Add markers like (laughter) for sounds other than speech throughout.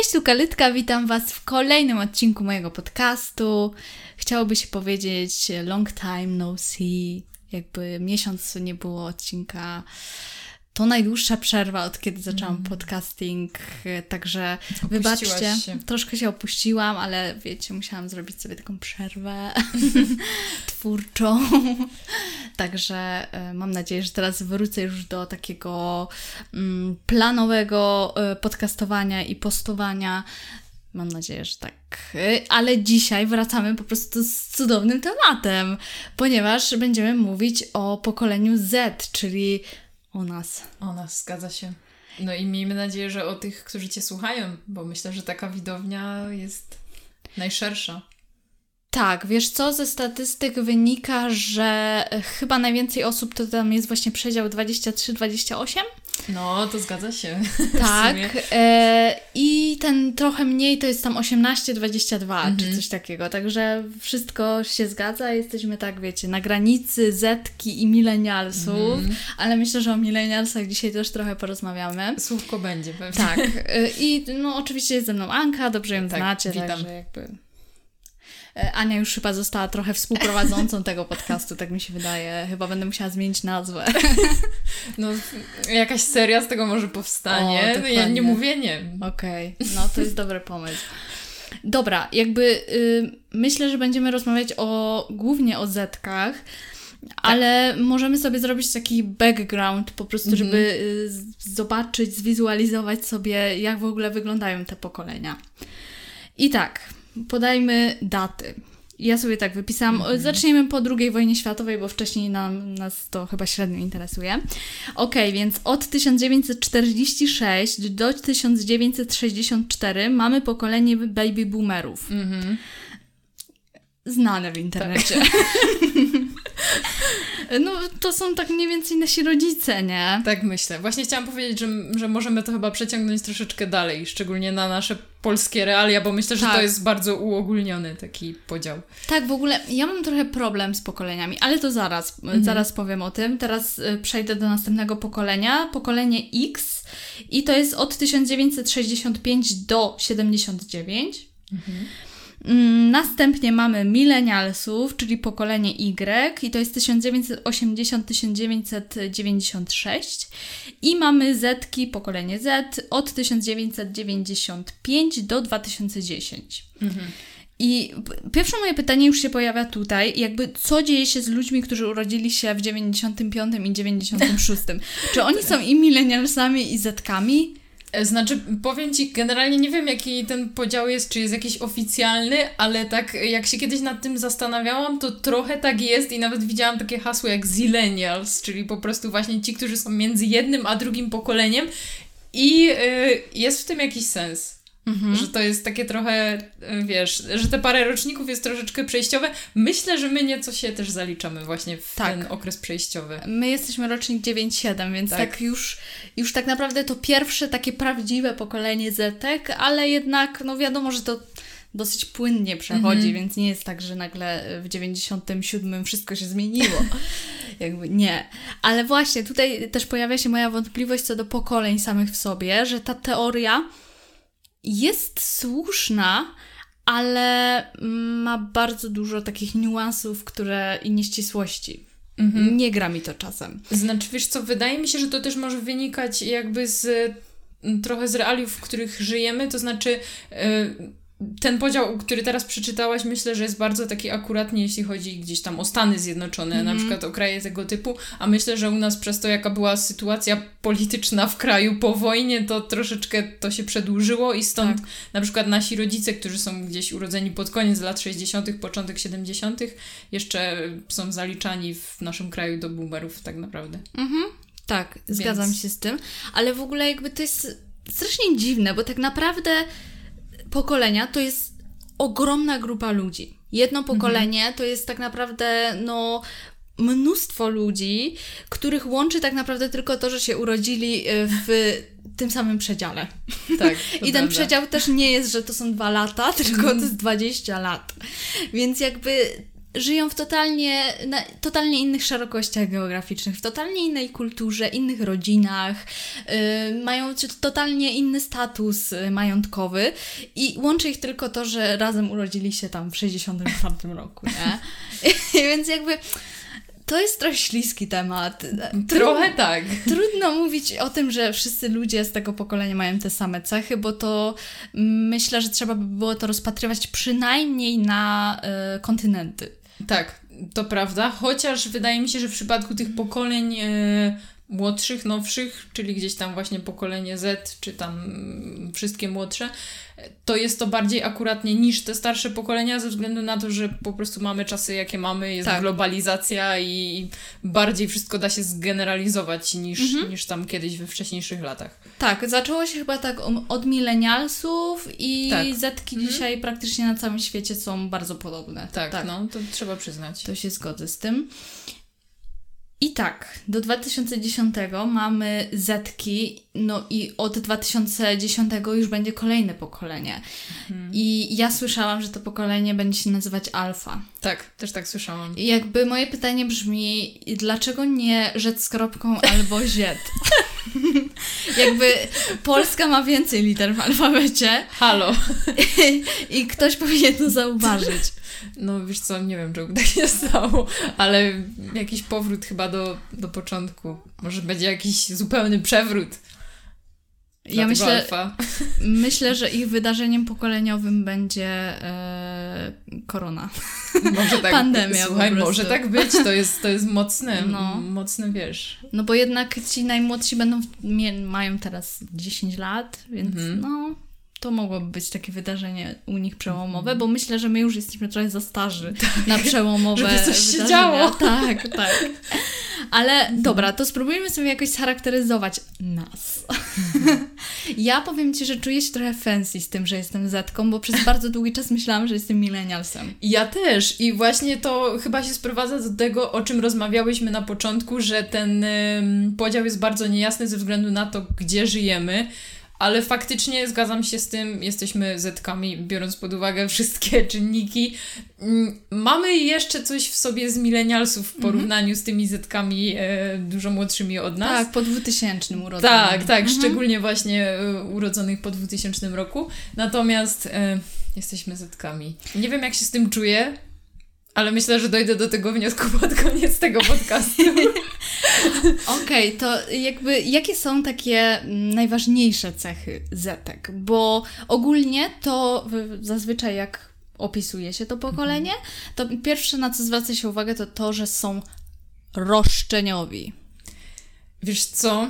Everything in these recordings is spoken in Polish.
Cześć, tu Kalytka, witam Was w kolejnym odcinku mojego podcastu. Chciałoby się powiedzieć long time no see, jakby miesiąc nie było odcinka. To najdłuższa przerwa od kiedy zaczęłam mm. podcasting, także Opuściłaś wybaczcie, się. troszkę się opuściłam, ale wiecie, musiałam zrobić sobie taką przerwę (laughs) twórczą. także e, mam nadzieję, że teraz wrócę już do takiego mm, planowego e, podcastowania i postowania. Mam nadzieję, że tak. E, ale dzisiaj wracamy po prostu z cudownym tematem, ponieważ będziemy mówić o pokoleniu Z, czyli o nas. O nas, zgadza się. No i miejmy nadzieję, że o tych, którzy Cię słuchają, bo myślę, że taka widownia jest najszersza. Tak, wiesz co, ze statystyk wynika, że chyba najwięcej osób to tam jest właśnie przedział 23-28. No, to zgadza się. (laughs) Tak. E, I ten trochę mniej to jest tam 18-22 mhm. czy coś takiego. Także wszystko się zgadza. Jesteśmy tak, wiecie, na granicy Zetki i milenialsów, mhm. ale myślę, że o milenialsach dzisiaj też trochę porozmawiamy. Słówko będzie pewnie. Tak. (laughs) E, I no oczywiście jest ze mną Anka, dobrze ją tak, znacie, witam. także jakby Ania już chyba została trochę współprowadzącą (laughs) tego podcastu, tak mi się wydaje. Chyba będę musiała zmienić nazwę. (laughs) No, jakaś seria z tego może powstanie. O, no, ja nie mówię nie. Okej, okay. no to jest dobry pomysł. Dobra, jakby y, myślę, że będziemy rozmawiać o głównie o zetkach. Tak. Ale możemy sobie zrobić taki background po prostu, żeby mm -hmm. zobaczyć, zwizualizować sobie, jak w ogóle wyglądają te pokolenia. I tak, podajmy daty. Ja sobie tak wypisałam. -hmm. Zaczniemy po II wojnie światowej, bo wcześniej nam, nas to chyba średnio interesuje. Ok, więc od 1946 do 1964 mamy pokolenie baby boomerów. -hmm. Znane w internecie. Tak. (laughs) No, to są tak mniej więcej nasi rodzice, nie? Tak myślę. Właśnie chciałam powiedzieć, że, że możemy to chyba przeciągnąć troszeczkę dalej, szczególnie na nasze polskie realia, bo myślę, że tak. to jest bardzo uogólniony taki podział. Tak, w ogóle ja mam trochę problem z pokoleniami, ale to zaraz, mhm. zaraz powiem o tym. Teraz y, przejdę do następnego pokolenia, pokolenie X i to jest od 1965 do 79. Mhm. Mm, następnie mamy milenialsów, czyli pokolenie Y i to jest 1980-1996 i mamy Zetki, pokolenie Z od 1995 do 2010. Mhm. I pierwsze moje pytanie już się pojawia tutaj, jakby co dzieje się z ludźmi, którzy urodzili się w 95 i 96? Czy oni są i milenialsami i zetkami? E, znaczy, powiem Ci, generalnie nie wiem, jaki ten podział jest, czy jest jakiś oficjalny, ale tak jak się kiedyś nad tym zastanawiałam, to trochę tak jest i nawet widziałam takie hasło jak zillennials, czyli po prostu właśnie ci, którzy są między jednym a drugim pokoleniem i yy, jest w tym jakiś sens. Mhm. Że to jest takie trochę, y, wiesz, że te parę roczników jest troszeczkę przejściowe. Myślę, że my nieco się też zaliczamy właśnie w tak. ten okres przejściowy. My jesteśmy rocznik 9-7, więc tak. tak, już, już tak naprawdę to pierwsze takie prawdziwe pokolenie Zetek, ale jednak no wiadomo, że to dosyć płynnie przechodzi, mhm. więc nie jest tak, że nagle w 97 wszystko się zmieniło. (laughs) Jakby nie. Ale właśnie tutaj też pojawia się moja wątpliwość co do pokoleń samych w sobie, że ta teoria jest słuszna, ale ma bardzo dużo takich niuansów, które i nieścisłości. Mhm. Nie gra mi to czasem. Znaczy, wiesz co, wydaje mi się, że to też może wynikać jakby z trochę z realiów, w których żyjemy, to znaczy yy, ten podział, który teraz przeczytałaś, myślę, że jest bardzo taki akuratny, jeśli chodzi gdzieś tam o Stany Zjednoczone, mm na mhm. przykład o kraje tego typu, a myślę, że u nas przez to, jaka była sytuacja polityczna w kraju po wojnie, to troszeczkę to się przedłużyło i stąd tak. na przykład nasi rodzice, którzy są gdzieś urodzeni pod koniec lat 60., początek 70., jeszcze są zaliczani w naszym kraju do boomerów tak naprawdę. Mhm. Tak, Więc... zgadzam się z tym, ale w ogóle jakby to jest strasznie dziwne, bo tak naprawdę pokolenia to jest ogromna grupa ludzi. Jedno mhm. pokolenie mhm. to jest tak naprawdę, no, mnóstwo ludzi, których łączy tak naprawdę tylko to, że się urodzili e, w (laughs) tym samym przedziale. Tak. (laughs) I ten przedział też nie jest, że to są dwa lata, (laughs) tylko to jest 20 lat. Więc jakby żyją w totalnie, na totalnie innych szerokościach geograficznych, w totalnie innej kulturze, innych rodzinach, yy, mają totalnie inny status y, majątkowy i łączy ich tylko to, że razem urodzili się tam w 64 roku, nie? (laughs) Więc jakby to jest trochę śliski temat. Trochę tak. Trudno mówić o tym, że wszyscy ludzie z tego pokolenia mają te same cechy, bo to myślę, że trzeba by było to rozpatrywać przynajmniej na y, kontynenty. Tak, to prawda, chociaż wydaje mi się, że w przypadku tych pokoleń e, młodszych, nowszych, czyli gdzieś tam właśnie pokolenie Z, czy tam wszystkie młodsze, to jest to bardziej akuratnie niż te starsze pokolenia, ze względu na to, że po prostu mamy czasy, jakie mamy, jest tak. globalizacja i bardziej wszystko da się zgeneralizować niż, mhm. niż tam kiedyś we wcześniejszych latach. Tak, zaczęło się chyba tak od milenialsów i tak. Zetki mhm. dzisiaj praktycznie na całym świecie są bardzo podobne. Tak, tak, no to trzeba przyznać. To się zgodzę z tym. I tak, do 2010 mamy Zetki, no i od 2010 już będzie kolejne pokolenie. Mhm. I ja słyszałam, że to pokolenie będzie się nazywać Alfa. Tak, też tak słyszałam. I jakby moje pytanie brzmi, dlaczego nie rzec z kropką albo ziet? (laughs) (laughs) jakby Polska ma więcej liter w alfabecie. Halo. (laughs) I ktoś powinien to zauważyć. No wiesz co, nie wiem, czemu tak się stało, ale jakiś powrót chyba do, do początku. Może będzie jakiś zupełny przewrót. Ja myślę, (laughs) myślę, że ich wydarzeniem pokoleniowym będzie e, korona. Może tak, Pandemia. Słuchaj, może tak być. To jest, to jest mocne, no. mocne wiesz. No bo jednak ci najmłodsi będą, mają teraz 10 lat, więc mhm. no to mogłoby być takie wydarzenie u nich przełomowe, bo myślę, że my już jesteśmy trochę za starzy tak, na przełomowe żeby coś wydarzenia. się działo. Tak, tak. (laughs) Ale dobra, to spróbujmy sobie jakoś scharakteryzować nas. (laughs) ja powiem Ci, że czuję się trochę fancy z tym, że jestem Zetką, bo przez bardzo długi czas myślałam, że jestem millennialsem. Ja też i właśnie to chyba się sprowadza do tego, o czym rozmawiałyśmy na początku, że ten podział jest bardzo niejasny ze względu na to, gdzie żyjemy ale faktycznie zgadzam się z tym, jesteśmy zetkami, biorąc pod uwagę wszystkie (laughs) czynniki. Mm, mamy jeszcze coś w sobie z milenialsów w mhm. porównaniu z tymi zetkami e, dużo młodszymi od nas. Tak, po 2000 urodzonych. Tak, tak, mhm. szczególnie właśnie e, urodzonych po 2000 roku. Natomiast e, jesteśmy zetkami. Nie wiem, jak się z tym czuję, ale myślę, że dojdę do tego wniosku pod koniec tego podcastu. (laughs) Okej, okay, to jakby jakie są takie najważniejsze cechy zetek? Bo ogólnie to zazwyczaj jak opisuje się to pokolenie, to pierwsze na co zwraca się uwagę to to, że są roszczeniowi. Wiesz co?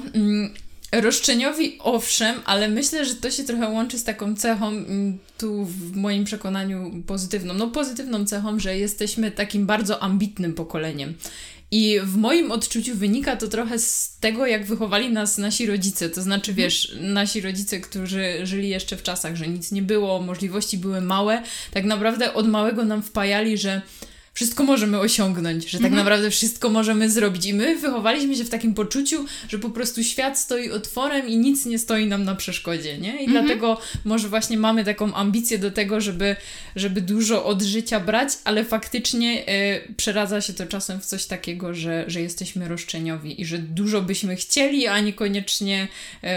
Roszczeniowi owszem, ale myślę, że to się trochę łączy z taką cechą, mm, tu w moim przekonaniu pozytywną. No pozytywną cechą, że jesteśmy takim bardzo ambitnym pokoleniem. I w moim odczuciu wynika to trochę z tego, jak wychowali nas nasi rodzice. To znaczy, mhm. wiesz, nasi rodzice, którzy żyli jeszcze w czasach, że nic nie było, możliwości były małe, tak naprawdę od małego nam wpajali, że wszystko możemy osiągnąć, że tak mhm. naprawdę wszystko możemy zrobić. I my wychowaliśmy się w takim poczuciu, że po prostu świat stoi otworem i nic nie stoi nam na przeszkodzie, nie? I mhm. dlatego może właśnie mamy taką ambicję do tego, żeby, żeby dużo od życia brać, ale faktycznie y, przeradza się to czasem w coś takiego, że, że jesteśmy roszczeniowi i że dużo byśmy chcieli, a niekoniecznie y,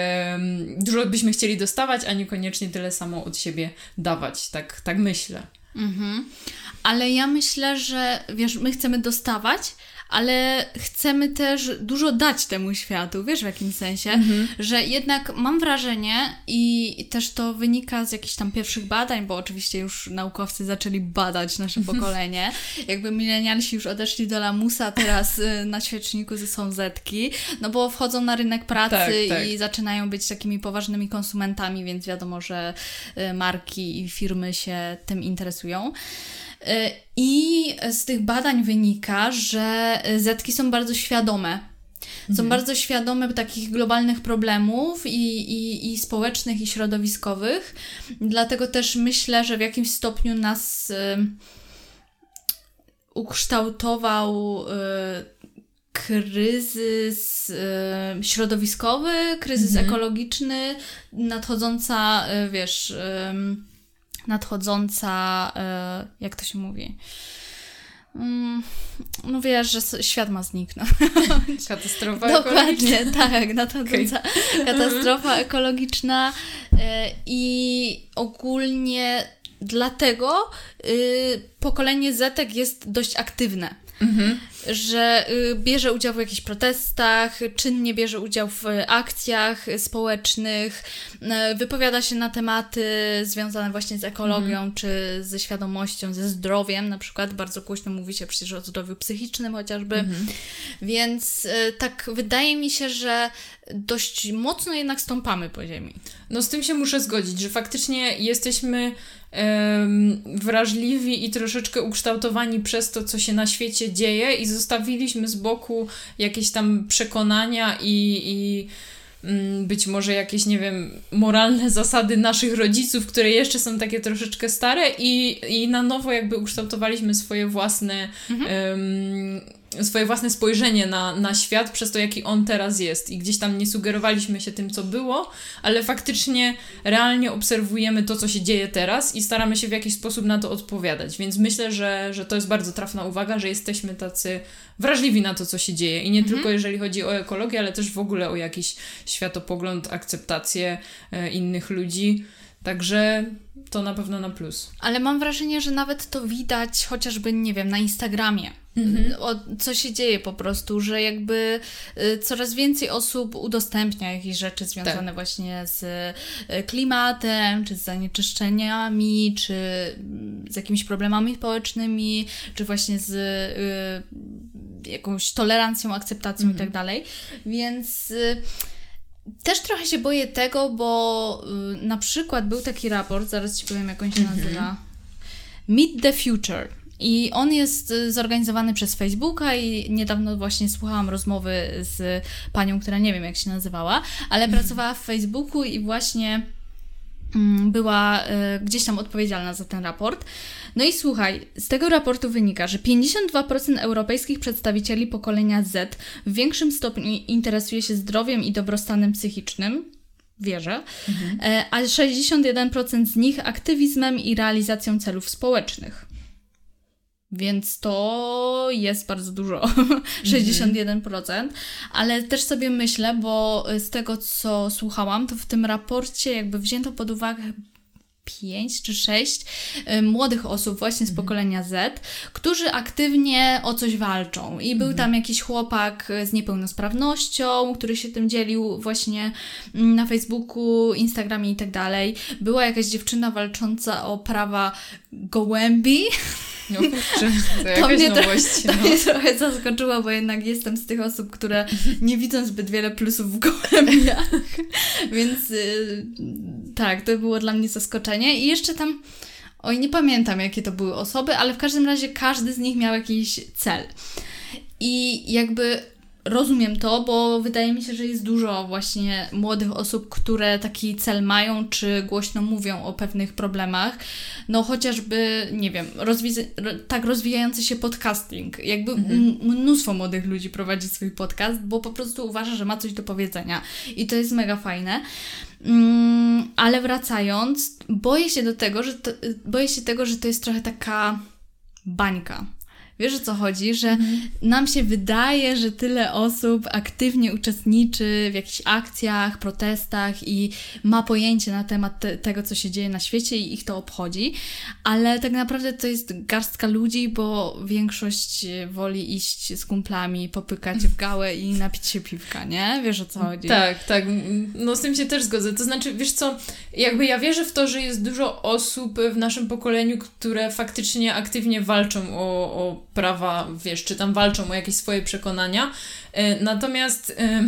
dużo byśmy chcieli dostawać, a niekoniecznie tyle samo od siebie dawać. Tak, tak myślę. Mhm. Ale ja myślę, że wiesz, my chcemy dostawać, ale chcemy też dużo dać temu światu, wiesz w jakim sensie, mhm. że jednak mam wrażenie i też to wynika z jakichś tam pierwszych badań, bo oczywiście już naukowcy zaczęli badać nasze pokolenie, jakby milenialsi już odeszli do lamusa, teraz y, na świeczniku są zetki, no bo wchodzą na rynek pracy tak, tak. i zaczynają być takimi poważnymi konsumentami, więc wiadomo, że y, marki i firmy się tym interesują. Y, I z tych badań wynika, że zetki są bardzo świadome. Są mhm. bardzo świadome takich globalnych problemów i, i, i społecznych, i środowiskowych. Dlatego też myślę, że w jakimś stopniu nas y, ukształtował y, kryzys y, środowiskowy, kryzys mhm. ekologiczny, nadchodząca, y, wiesz nadchodząca, e, jak to się mówi? Mm, no wiesz, że świat ma zniknąć. (laughs) Katastrofa Dokładnie, ekologiczna. (laughs) tak, nadchodząca okay. katastrofa ekologiczna e, i ogólnie dlatego y, pokolenie Zetek jest dość aktywne. Mhm. Że y, bierze udział w jakichś protestach, czynnie bierze udział w akcjach społecznych, y, wypowiada się na tematy związane właśnie z ekologią, mhm. czy ze świadomością, ze zdrowiem. Na przykład bardzo głośno mówi się przecież o zdrowiu psychicznym chociażby. Mhm. Więc y, tak wydaje mi się, że dość mocno jednak stąpamy po ziemi. No z tym się muszę zgodzić, że faktycznie jesteśmy wrażliwi i troszeczkę ukształtowani przez to, co się na świecie dzieje, i zostawiliśmy z boku jakieś tam przekonania i, i mm, być może jakieś, nie wiem, moralne zasady naszych rodziców, które jeszcze są takie troszeczkę stare, i, i na nowo jakby ukształtowaliśmy swoje własne. Mhm. Um, swoje własne spojrzenie na, na świat przez to, jaki on teraz jest. I gdzieś tam nie sugerowaliśmy się tym, co było, ale faktycznie realnie obserwujemy to, co się dzieje teraz i staramy się w jakiś sposób na to odpowiadać. Więc myślę, że, że to jest bardzo trafna uwaga, że jesteśmy tacy wrażliwi na to, co się dzieje. I nie mhm. tylko jeżeli chodzi o ekologię, ale też w ogóle o jakiś światopogląd, akceptację e, innych ludzi. Także to na pewno na plus. Ale mam wrażenie, że nawet to widać chociażby, nie wiem, na Instagramie. Mhm. O, co się dzieje po prostu, że jakby y, coraz więcej osób udostępnia jakieś rzeczy związane tak. właśnie z y, klimatem, czy z zanieczyszczeniami, czy z jakimiś problemami społecznymi, czy właśnie z y, jakąś tolerancją, akceptacją mhm. i tak dalej. Więc y, też trochę się boję tego, bo y, na przykład był taki raport, zaraz Ci powiem, jak on się mhm. nazywa. Meet the Future. I on jest y, zorganizowany przez Facebooka i niedawno właśnie słuchałam rozmowy z panią, która nie wiem jak się nazywała, ale mhm. pracowała w Facebooku i właśnie mm, była y, gdzieś tam odpowiedzialna za ten raport. No i słuchaj, z tego raportu wynika, że 52% europejskich przedstawicieli pokolenia Z w większym stopniu interesuje się zdrowiem i dobrostanem psychicznym, wierzę, mhm. E, a 61% z nich aktywizmem i realizacją celów społecznych. Więc to jest bardzo dużo, 61%, ale też sobie myślę, bo z tego co słuchałam, to w tym raporcie jakby wzięto pod uwagę pięć czy sześć y, młodych osób właśnie z mhm. pokolenia Z, którzy aktywnie o coś walczą. I był mhm. tam jakiś chłopak z niepełnosprawnością, który się tym dzielił właśnie mm, na Facebooku, Instagramie i tak dalej. Była jakaś dziewczyna walcząca o prawa gołębi. No kurczę, to, to mnie, nowość, to, no. mnie trochę zaskoczyło, bo jednak jestem z tych osób, które nie widzą zbyt wiele plusów w gołębiach. (laughs) Więc y, tak, to było dla mnie zaskoczenie. I jeszcze tam, oj, nie pamiętam jakie to były osoby, ale w każdym razie każdy z nich miał jakiś cel. I jakby rozumiem to, bo wydaje mi się, że jest dużo właśnie młodych osób, które taki cel mają, czy głośno mówią o pewnych problemach. No chociażby, nie wiem, rozwi- tak rozwijający się podcasting. Jakby mhm. mnóstwo młodych ludzi prowadzi swój podcast, bo po prostu uważa, że ma coś do powiedzenia. I to jest mega fajne. Mm, ale wracając, boję się do tego, że to, boję się tego, że to jest trochę taka bańka. Wiesz o co chodzi? Że mhm. nam się wydaje, że tyle osób aktywnie uczestniczy w jakichś akcjach, protestach i ma pojęcie na temat te, tego, co się dzieje na świecie i ich to obchodzi, ale tak naprawdę to jest garstka ludzi, bo większość woli iść z kumplami, popykać w gałę i napić się piwka, nie? Wiesz o co chodzi? Tak, tak. No z tym się też zgodzę. To znaczy, wiesz co, jakby ja wierzę w to, że jest dużo osób w naszym pokoleniu, które faktycznie aktywnie walczą o, o prawa, wiesz, czy tam walczą o jakieś swoje przekonania. E, natomiast e,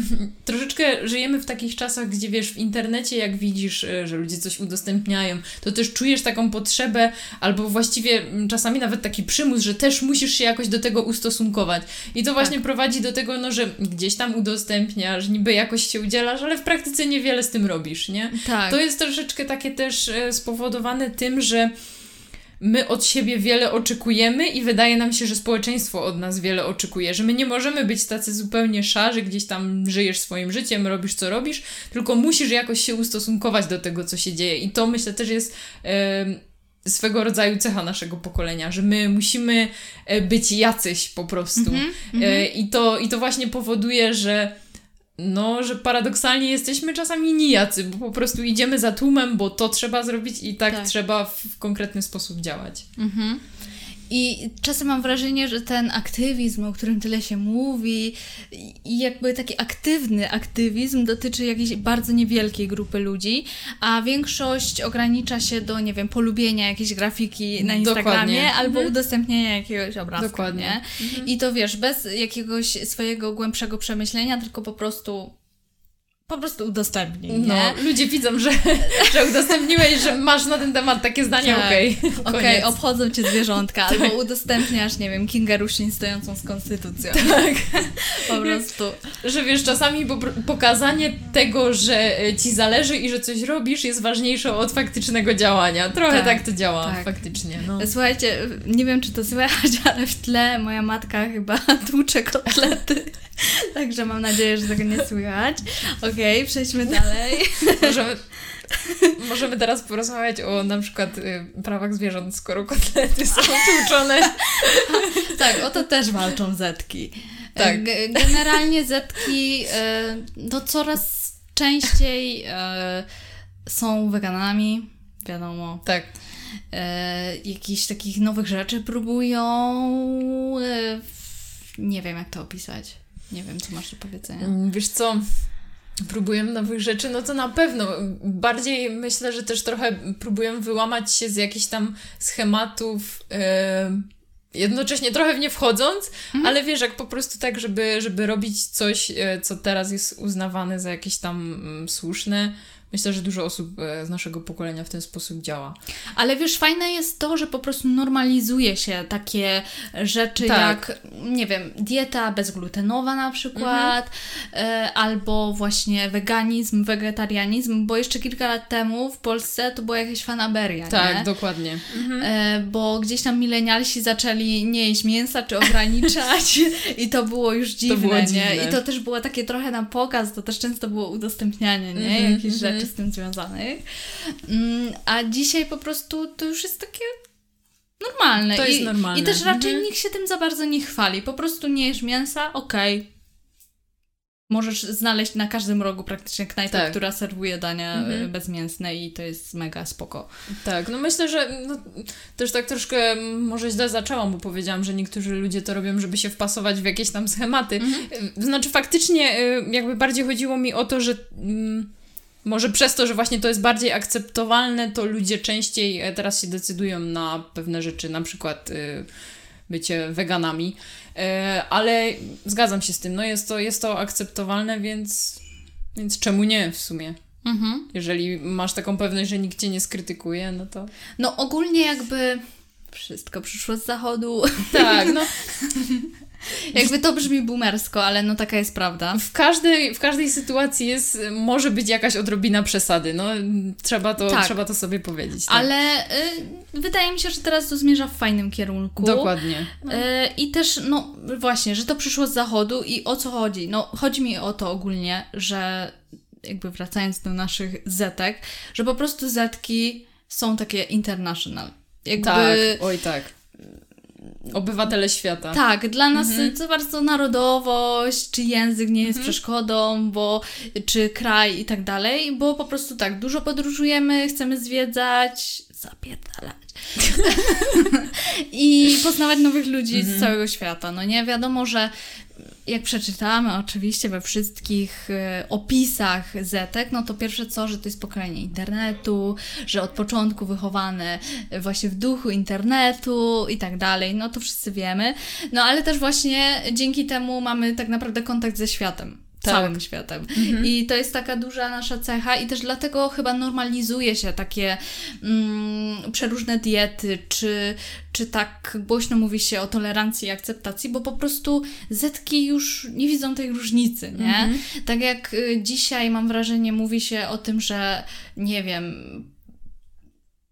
troszeczkę żyjemy w takich czasach, gdzie wiesz, w internecie jak widzisz, e, że ludzie coś udostępniają, to też czujesz taką potrzebę, albo właściwie czasami nawet taki przymus, że też musisz się jakoś do tego ustosunkować. I to właśnie tak. prowadzi do tego, no, że gdzieś tam udostępniasz, niby jakoś się udzielasz, ale w praktyce niewiele z tym robisz, nie? Tak. To jest troszeczkę takie też spowodowane tym, że my od siebie wiele oczekujemy i wydaje nam się, że społeczeństwo od nas wiele oczekuje, że my nie możemy być tacy zupełnie szarzy, gdzieś tam żyjesz swoim życiem, robisz co robisz, tylko musisz jakoś się ustosunkować do tego, co się dzieje. I to myślę też jest. Yy, swego rodzaju cecha naszego pokolenia, że my musimy e, być jacyś po prostu. Mhm, E, mhm. I, to, I to właśnie powoduje, że no, że paradoksalnie jesteśmy czasami nijacy, bo po prostu idziemy za tłumem, bo to trzeba zrobić i tak, Tak. trzeba w, konkretny sposób działać. Mhm. I czasem mam wrażenie, że ten aktywizm, o którym tyle się mówi, i jakby taki aktywny aktywizm dotyczy jakiejś bardzo niewielkiej grupy ludzi, a większość ogranicza się do, nie wiem, polubienia jakiejś grafiki na Instagramie Dokładnie. albo Mhm. udostępnienia jakiegoś obrazka, Dokładnie. nie? I to wiesz, bez jakiegoś swojego głębszego przemyślenia, tylko po prostu po prostu udostępnij, nie? No, ludzie widzą, że, (laughs) że udostępniłeś, że masz na ten temat takie zdanie, Tak. okej. Okej, (laughs) koniec. obchodzą cię zwierzątka, (laughs) albo udostępniasz, nie wiem, Kinga Rusin stojącą z konstytucją. Tak. Po prostu. Że wiesz, czasami po, pokazanie tego, że e, ci zależy i że coś robisz jest ważniejsze od faktycznego działania. Trochę tak, Tak, to działa tak. faktycznie. No. Słuchajcie, nie wiem, czy to słychać, ale w tle moja matka chyba tłucze kotlety. (laughs) Także mam nadzieję, że tego nie słychać. Okej, przejdźmy dalej. (laughs) Możemy, możemy teraz porozmawiać o na przykład y, prawach zwierząt, skoro kotlety są (laughs) tłuczone. Tak, o to też walczą zetki. Tak. G- Generalnie zetki e, no coraz częściej e, są weganami, wiadomo. Tak. e, jakichś takich nowych rzeczy próbują. E, nie wiem, jak to opisać. Nie wiem, co masz do powiedzenia. Mm, Wiesz co, próbuję nowych rzeczy, no to na pewno. Bardziej myślę, że też trochę próbuję wyłamać się z jakichś tam schematów. e, Jednocześnie trochę w nie wchodząc, ale wiesz, jak po prostu tak, żeby, żeby robić coś, e, co teraz jest uznawane za jakieś tam mm, słuszne. Myślę, że dużo osób e, z naszego pokolenia w ten sposób działa. Ale wiesz, fajne jest to, że po prostu normalizuje się takie rzeczy Tak. jak, nie wiem, dieta bezglutenowa na przykład, e, albo właśnie weganizm, wegetarianizm, bo jeszcze kilka lat temu w Polsce to była jakaś fanaberia, Tak, nie? dokładnie. E, bo gdzieś tam milenialsi zaczęli nie jeść mięsa czy ograniczać (laughs) i to było już dziwne, było nie? dziwne. I to też było takie trochę na pokaz, to też często było udostępnianie, nie? Mhm, Jakichś mhm. rzeczy z tym związanych. Mm, a dzisiaj po prostu to już jest takie normalne. To jest I, normalne. I też raczej Mhm. nikt się tym za bardzo nie chwali. Po prostu nie jesz mięsa, okej. Możesz znaleźć na każdym rogu praktycznie knajpę, Tak. która serwuje dania Mhm. e, bezmięsne i to jest mega spoko. Tak, no myślę, że no, też tak troszkę może źle zaczęłam, bo powiedziałam, że niektórzy ludzie to robią, żeby się wpasować w jakieś tam schematy. Y, Znaczy faktycznie y, jakby bardziej chodziło mi o to, że mm, może przez to, że właśnie to jest bardziej akceptowalne, to ludzie częściej e, teraz się decydują na pewne rzeczy, na przykład y, bycie weganami. E, Ale zgadzam się z tym, no jest to, jest to akceptowalne, więc, więc czemu nie w sumie? Mhm. Jeżeli masz taką pewność, że nikt cię nie skrytykuje, no to. No ogólnie jakby wszystko przyszło z zachodu. Tak, no. (laughs) Jakby to brzmi boomersko, ale no taka jest prawda. W każdej, w każdej sytuacji jest, może być jakaś odrobina przesady. No, trzeba to, Tak. trzeba to sobie powiedzieć. Tak. Ale y, wydaje mi się, że teraz to zmierza w fajnym kierunku. Dokładnie. Y, I też, no właśnie, że to przyszło z zachodu i o co chodzi? No chodzi mi o to ogólnie, że jakby wracając do naszych zetek, że po prostu zetki są takie international. Jakby, Tak, oj tak. Obywatele świata. Tak, dla nas Mhm. to bardzo narodowość, czy język nie jest przeszkodą, bo czy kraj i tak dalej, bo po prostu tak, dużo podróżujemy, chcemy zwiedzać, zapierdalać. (laughs) I poznawać nowych ludzi z całego świata. No nie wiadomo, że jak przeczytamy oczywiście we wszystkich e, opisach Zetek, no to pierwsze co, że to jest pokolenie internetu, że od początku wychowane właśnie w duchu internetu i tak dalej, no to wszyscy wiemy. No ale też właśnie dzięki temu mamy tak naprawdę kontakt ze światem. Tak. Całym światem. I to jest taka duża nasza cecha, i też dlatego chyba normalizuje się takie mm, przeróżne diety, czy, czy tak głośno mówi się o tolerancji i akceptacji, bo po prostu zetki już nie widzą tej różnicy, nie? Tak jak y, dzisiaj mam wrażenie, mówi się o tym, że nie wiem,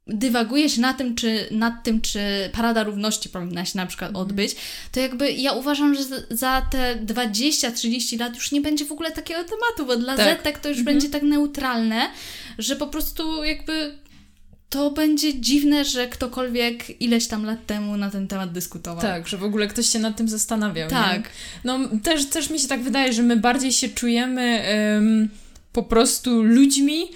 dywaguje się na tym, czy, nad tym, czy Parada Równości powinna się na przykład odbyć, to jakby ja uważam, że za- te 20-30 lat już nie będzie w ogóle takiego tematu, bo dla Tak. Zetek to już będzie tak neutralne, że po prostu jakby to będzie dziwne, że ktokolwiek ileś tam lat temu na ten temat dyskutował. Tak, że w ogóle ktoś się nad tym zastanawiał. Tak. Nie? No też, też mi się tak wydaje, że my bardziej się czujemy um, po prostu ludźmi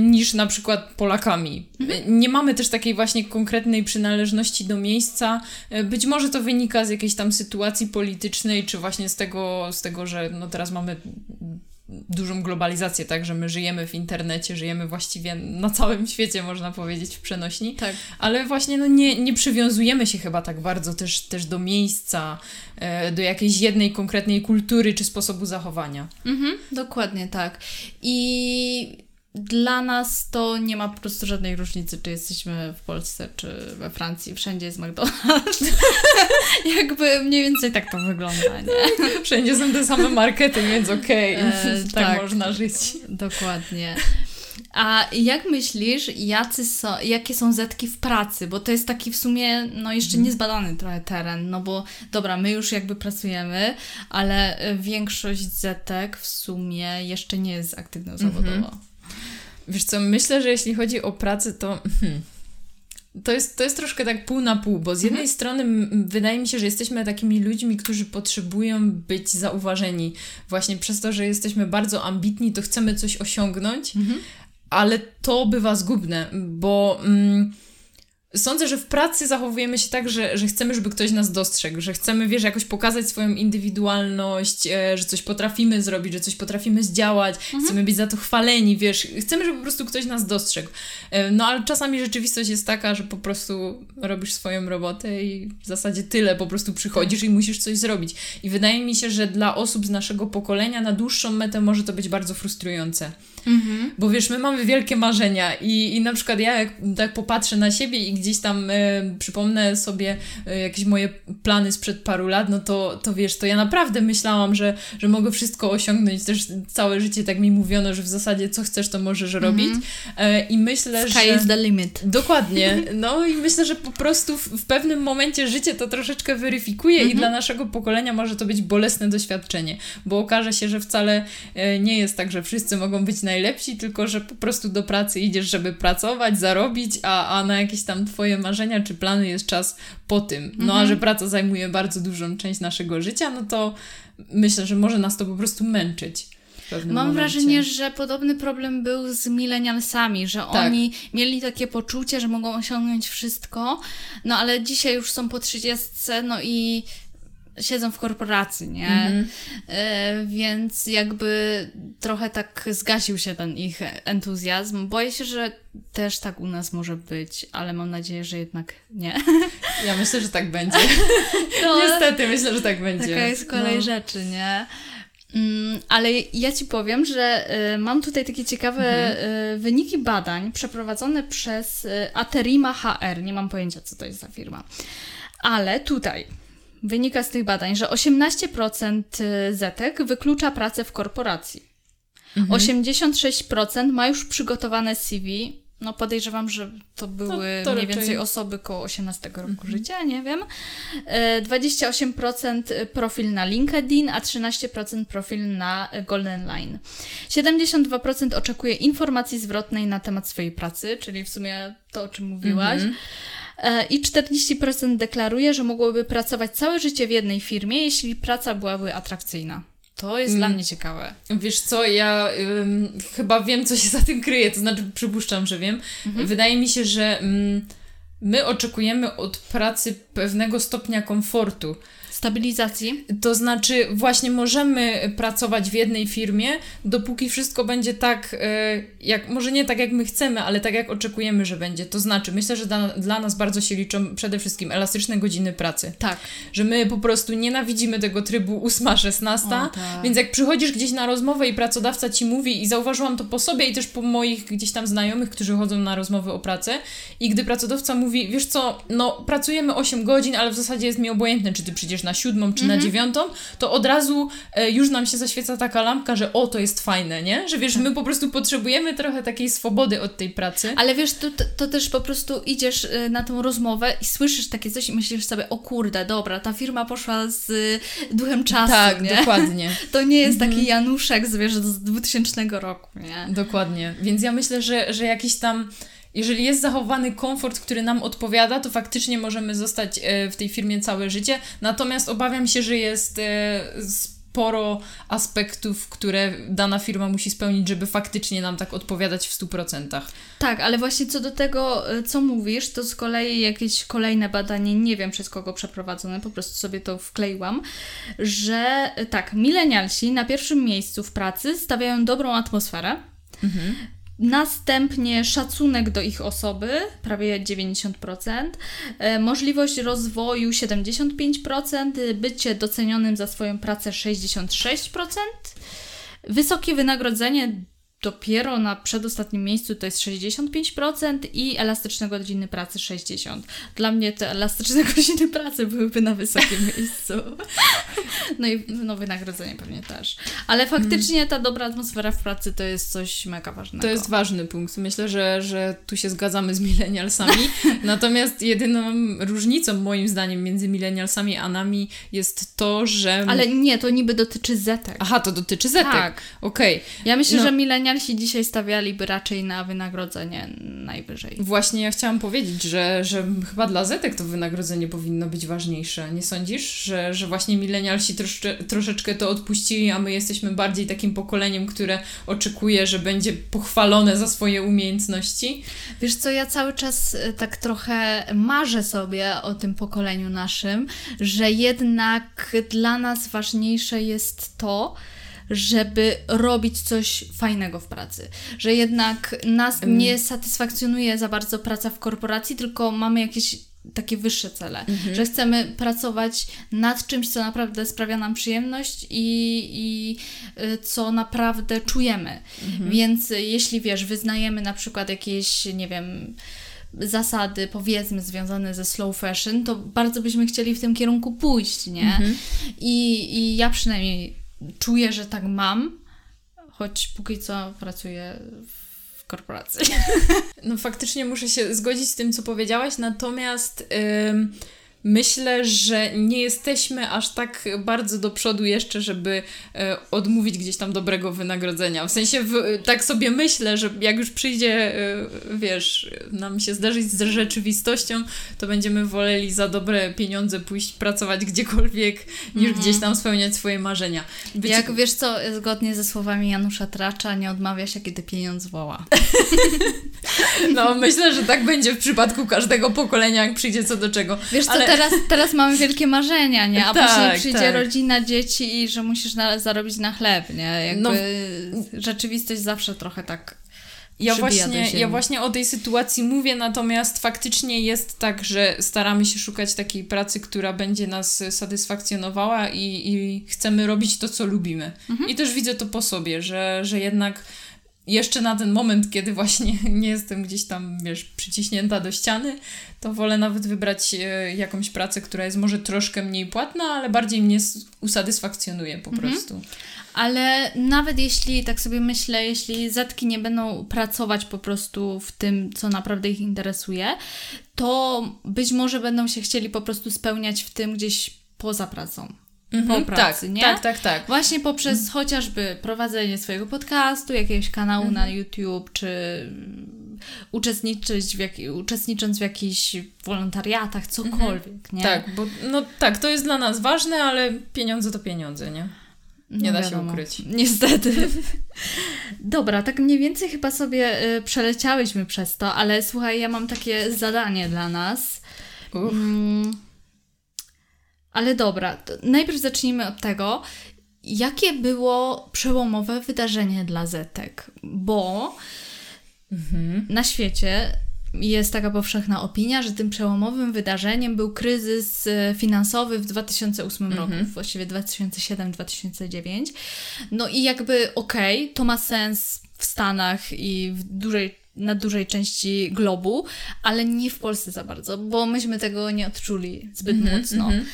niż na przykład Polakami. Mhm. Nie mamy też takiej właśnie konkretnej przynależności do miejsca. E, być może to wynika z jakiejś tam sytuacji politycznej, czy właśnie z tego, z tego że no teraz mamy dużą globalizację, tak, że my żyjemy w internecie, żyjemy właściwie na całym świecie, można powiedzieć, w przenośni. Tak. Ale właśnie no, nie, nie przywiązujemy się chyba tak bardzo też, też do miejsca, e, do jakiejś jednej konkretnej kultury czy sposobu zachowania. Mhm, dokładnie tak. I dla nas to nie ma po prostu żadnej różnicy, czy jesteśmy w Polsce, czy we Francji. Wszędzie jest McDonald's. (laughs) Jakby mniej więcej tak to wygląda, nie? (laughs) Wszędzie są te same markety, więc okej, okay. e, (laughs) tak, tak można żyć. Dokładnie. A jak myślisz, jacy są, jakie są zetki w pracy? Bo to jest taki w sumie no jeszcze mhm. niezbadany trochę teren, no bo dobra, my już jakby pracujemy, ale większość zetek w sumie jeszcze nie jest aktywna zawodowo. Mhm. Wiesz co, myślę, że jeśli chodzi o pracę, to... Hmm, to jest, to jest troszkę tak pół na pół, bo z jednej mhm. strony wydaje mi się, że jesteśmy takimi ludźmi, którzy potrzebują być zauważeni. Właśnie przez to, że jesteśmy bardzo ambitni, to chcemy coś osiągnąć, mhm. ale to bywa zgubne, bo... Mm, Sądzę, że w pracy zachowujemy się tak, że, że chcemy, żeby ktoś nas dostrzegł, że chcemy, wiesz, jakoś pokazać swoją indywidualność, e, że coś potrafimy zrobić, że coś potrafimy zdziałać, mhm. chcemy być za to chwaleni, wiesz, chcemy, żeby po prostu ktoś nas dostrzegł. E, no ale czasami rzeczywistość jest taka, że po prostu robisz swoją robotę i w zasadzie tyle, po prostu przychodzisz i musisz coś zrobić. I wydaje mi się, że dla osób z naszego pokolenia na dłuższą metę może to być bardzo frustrujące. Mhm. Bo wiesz, my mamy wielkie marzenia i, i na przykład ja jak tak popatrzę na siebie i gdzieś tam e, przypomnę sobie e, jakieś moje plany sprzed paru lat, no to, to wiesz, to ja naprawdę myślałam, że, że mogę wszystko osiągnąć. Też całe życie tak mi mówiono, że w zasadzie co chcesz, to możesz mhm. robić. E, I myślę, Sky że... is the limit. Dokładnie. (laughs) No i myślę, że po prostu w, w pewnym momencie życie to troszeczkę weryfikuje mhm. i dla naszego pokolenia może to być bolesne doświadczenie, bo okaże się, że wcale nie jest tak, że wszyscy mogą być najlepsi, tylko że po prostu do pracy idziesz, żeby pracować, zarobić, a, a na jakieś tam twoje marzenia czy plany jest czas po tym. No mhm. a że praca zajmuje bardzo dużą część naszego życia, no to myślę, że może nas to po prostu męczyć. Mam momencie. wrażenie, że podobny problem był z milenialsami, że tak. oni mieli takie poczucie, że mogą osiągnąć wszystko, no ale dzisiaj już są po 30, no i siedzą w korporacji, nie? -hmm. e, więc jakby trochę tak zgasił się ten ich entuzjazm. Boję się, że też tak u nas może być, ale mam nadzieję, że jednak nie. Ja myślę, że tak będzie. (laughs) No, Niestety myślę, że tak będzie. Taka jest kolej no. rzeczy, nie? Mm, ale ja Ci powiem, że y, mam tutaj takie ciekawe mhm. y, wyniki badań przeprowadzone przez y, Aterima HR. Nie mam pojęcia, co to jest za firma. Ale tutaj wynika z tych badań, że 18% zetek wyklucza pracę w korporacji. Mhm. 86% ma już przygotowane CV no podejrzewam, że to były no, to mniej więcej osoby koło 18 roku mhm. życia, nie wiem. 28% e, profil na LinkedIn, a 13% profil na Golden Line. 72% oczekuje informacji zwrotnej na temat swojej pracy, czyli w sumie to, o czym mówiłaś. Mhm. E, I 40% deklaruje, że mogłoby pracować całe życie w jednej firmie, jeśli praca byłaby atrakcyjna. To jest mm. dla mnie ciekawe. Wiesz co, ja ym, chyba wiem, co się za tym kryje, to znaczy przypuszczam, że wiem. Mhm. Wydaje mi się, że ym, my oczekujemy od pracy pewnego stopnia komfortu stabilizacji. To znaczy, właśnie możemy pracować w jednej firmie, dopóki wszystko będzie tak, e, jak, może nie tak jak my chcemy, ale tak jak oczekujemy, że będzie. To znaczy, myślę, że dla, dla nas bardzo się liczą przede wszystkim elastyczne godziny pracy. Tak. Że my po prostu nienawidzimy tego trybu 8-16, tak. więc jak przychodzisz gdzieś na rozmowę i pracodawca ci mówi, i zauważyłam to po sobie i też po moich gdzieś tam znajomych, którzy chodzą na rozmowy o pracę, i gdy pracodawca mówi, wiesz co, no pracujemy 8 godzin, ale w zasadzie jest mi obojętne, czy ty przyjdziesz na siódmą czy na mhm. dziewiątą, to od razu e, już nam się zaświeca taka lampka, że o, to jest fajne, nie? Że wiesz, my po prostu potrzebujemy trochę takiej swobody od tej pracy. Ale wiesz, to, to też po prostu idziesz e, na tą rozmowę i słyszysz takie coś i myślisz sobie, o kurde, dobra, ta firma poszła z duchem czasu, Tak, nie? dokładnie. (laughs) To nie jest taki mhm. Januszek z, wiesz, z 2000 roku, nie? Dokładnie. Więc ja myślę, że, że jakiś tam jeżeli jest zachowany komfort, który nam odpowiada, to faktycznie możemy zostać e, w tej firmie całe życie. Natomiast obawiam się, że jest e, sporo aspektów, które dana firma musi spełnić, żeby faktycznie nam tak odpowiadać w 100%. Tak, ale właśnie co do tego, e, co mówisz, to z kolei jakieś kolejne badanie, nie wiem przez kogo przeprowadzone, po prostu sobie to wkleiłam, że tak, milenialsi na pierwszym miejscu w pracy stawiają dobrą atmosferę. Mhm. Następnie szacunek do ich osoby, prawie 90%, e, możliwość rozwoju 75%, bycie docenionym za swoją pracę 66%, wysokie wynagrodzenie dopiero na przedostatnim miejscu to jest 65% i elastyczne godziny pracy 60%. Dla mnie te elastyczne (laughs) godziny pracy byłyby na wysokim miejscu. No i no, wynagrodzenie pewnie też. Ale faktycznie ta dobra atmosfera w pracy to jest coś mega ważnego. To jest ważny punkt. Myślę, że, że tu się zgadzamy z milenialsami. (laughs) Natomiast jedyną różnicą moim zdaniem między milenialsami a nami jest to, że... Ale nie, to niby dotyczy zetek. Aha, to dotyczy zetek. Tak. Okej. Okay. Ja myślę, no. że milenial milenialsi dzisiaj stawialiby raczej na wynagrodzenie najwyżej. Właśnie ja chciałam powiedzieć, że, że chyba dla Zetek to wynagrodzenie powinno być ważniejsze. Nie sądzisz, że, że właśnie milenialsi troszcze, troszeczkę to odpuścili, a my jesteśmy bardziej takim pokoleniem, które oczekuje, że będzie pochwalone za swoje umiejętności? Wiesz co, ja cały czas e, tak trochę marzę sobie o tym pokoleniu naszym, że jednak dla nas ważniejsze jest to, żeby robić coś fajnego w pracy. Że jednak nas nie satysfakcjonuje za bardzo praca w korporacji, tylko mamy jakieś takie wyższe cele, mhm. że chcemy pracować nad czymś, co naprawdę sprawia nam przyjemność i, i y, co naprawdę czujemy. Mhm. Więc jeśli wiesz, wyznajemy na przykład jakieś, nie wiem, zasady, powiedzmy, związane ze slow fashion, to bardzo byśmy chcieli w tym kierunku pójść, nie? Mhm. I, I ja przynajmniej czuję, że tak mam, choć póki co pracuję w korporacji. No faktycznie muszę się zgodzić z tym, co powiedziałaś, natomiast... Yy myślę, że nie jesteśmy aż tak bardzo do przodu jeszcze, żeby e, odmówić gdzieś tam dobrego wynagrodzenia. W sensie w, tak sobie myślę, że jak już przyjdzie, e, wiesz, nam się zderzyć z rzeczywistością, to będziemy woleli za dobre pieniądze pójść pracować gdziekolwiek, niż mhm. gdzieś tam spełniać swoje marzenia. Być... Jak wiesz co, zgodnie ze słowami Janusza Tracza, nie odmawia się, kiedy pieniądz woła. (laughs) no, myślę, że tak będzie w przypadku każdego pokolenia, jak przyjdzie co do czego. Wiesz co, Ale teraz, teraz mamy wielkie marzenia, nie? A tak, później przyjdzie tak. rodzina, dzieci i że musisz na, zarobić na chleb, nie? Jakby no, rzeczywistość zawsze trochę tak ja właśnie, ja właśnie o tej sytuacji mówię, natomiast faktycznie jest tak, że staramy się szukać takiej pracy, która będzie nas satysfakcjonowała i, i chcemy robić to, co lubimy. Mhm. I też widzę to po sobie, że, że jednak jeszcze na ten moment, kiedy właśnie (laughs) nie jestem gdzieś tam, wiesz, przyciśnięta do ściany, to wolę nawet wybrać e, jakąś pracę, która jest może troszkę mniej płatna, ale bardziej mnie usatysfakcjonuje po mhm. prostu. Ale nawet jeśli, tak sobie myślę, jeśli zetki nie będą pracować po prostu w tym, co naprawdę ich interesuje, to być może będą się chcieli po prostu spełniać w tym gdzieś poza pracą mhm, po pracy, tak, nie? Tak, tak, tak. Właśnie poprzez mhm. chociażby prowadzenie swojego podcastu, jakiegoś kanału mhm. na YouTube, czy uczestniczyć w jak, uczestnicząc w jakichś wolontariatach, cokolwiek, mhm. nie? Tak, bo no tak, to jest dla nas ważne, ale pieniądze to pieniądze, nie? Nie no da wiadomo. się ukryć. (laughs) Niestety. Dobra, tak mniej więcej chyba sobie y, przeleciałyśmy przez to, ale słuchaj, ja mam takie zadanie dla nas. Mm, ale dobra, najpierw zacznijmy od tego, jakie było przełomowe wydarzenie dla Zetek, bo mhm. na świecie jest taka powszechna opinia, że tym przełomowym wydarzeniem był kryzys e, finansowy w 2008 mhm. roku, właściwie 2007-2009. No i jakby okej, okay, to ma sens w Stanach i w dużej na dużej części globu, ale nie w Polsce za bardzo, bo myśmy tego nie odczuli zbyt mm -hmm, mocno. Mm -hmm.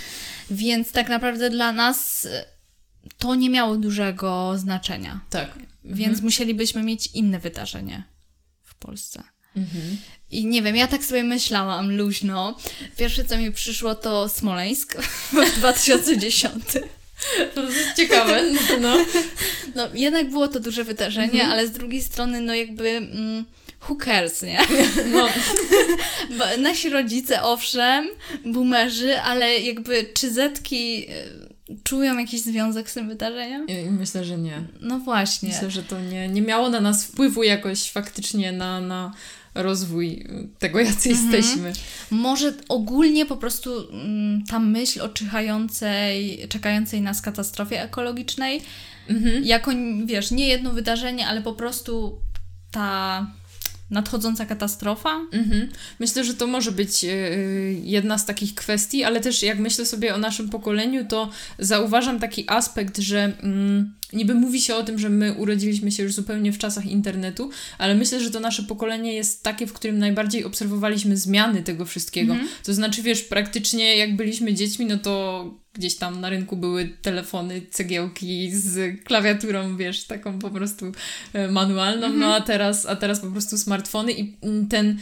Więc tak naprawdę dla nas to nie miało dużego znaczenia. Tak. Więc mm -hmm. musielibyśmy mieć inne wydarzenie w Polsce. Mhm. I nie wiem, ja tak sobie myślałam luźno. Pierwsze, co mi przyszło, to Smoleńsk (laughs) w 2010. To jest ciekawe, no. (laughs) No, jednak było to duże wydarzenie, mhm. ale z drugiej strony, no jakby mm, who cares, nie? (laughs) No. (laughs) Bo nasi rodzice, owszem, boomerzy, ale jakby czy zetki y, czują jakiś związek z tym wydarzeniem? Myślę, że nie. No właśnie. Myślę, że to nie, nie miało na nas wpływu jakoś faktycznie na, na rozwój tego, jacy mhm. jesteśmy. Może ogólnie po prostu mm, ta myśl o czyhającej, czekającej nas katastrofie ekologicznej, mhm. jako, wiesz, nie jedno wydarzenie, ale po prostu ta nadchodząca katastrofa? Mhm. Myślę, że to może być yy, jedna z takich kwestii, ale też jak myślę sobie o naszym pokoleniu, to zauważam taki aspekt, że. Yy, Niby mówi się o tym, że my urodziliśmy się już zupełnie w czasach internetu, ale myślę, że to nasze pokolenie jest takie, w którym najbardziej obserwowaliśmy zmiany tego wszystkiego. Mm. To znaczy, wiesz, praktycznie jak byliśmy dziećmi, no to gdzieś tam na rynku były telefony, cegiełki z klawiaturą, wiesz, taką po prostu e, manualną, mm -hmm. no mhm. a teraz, a teraz po prostu smartfony i ten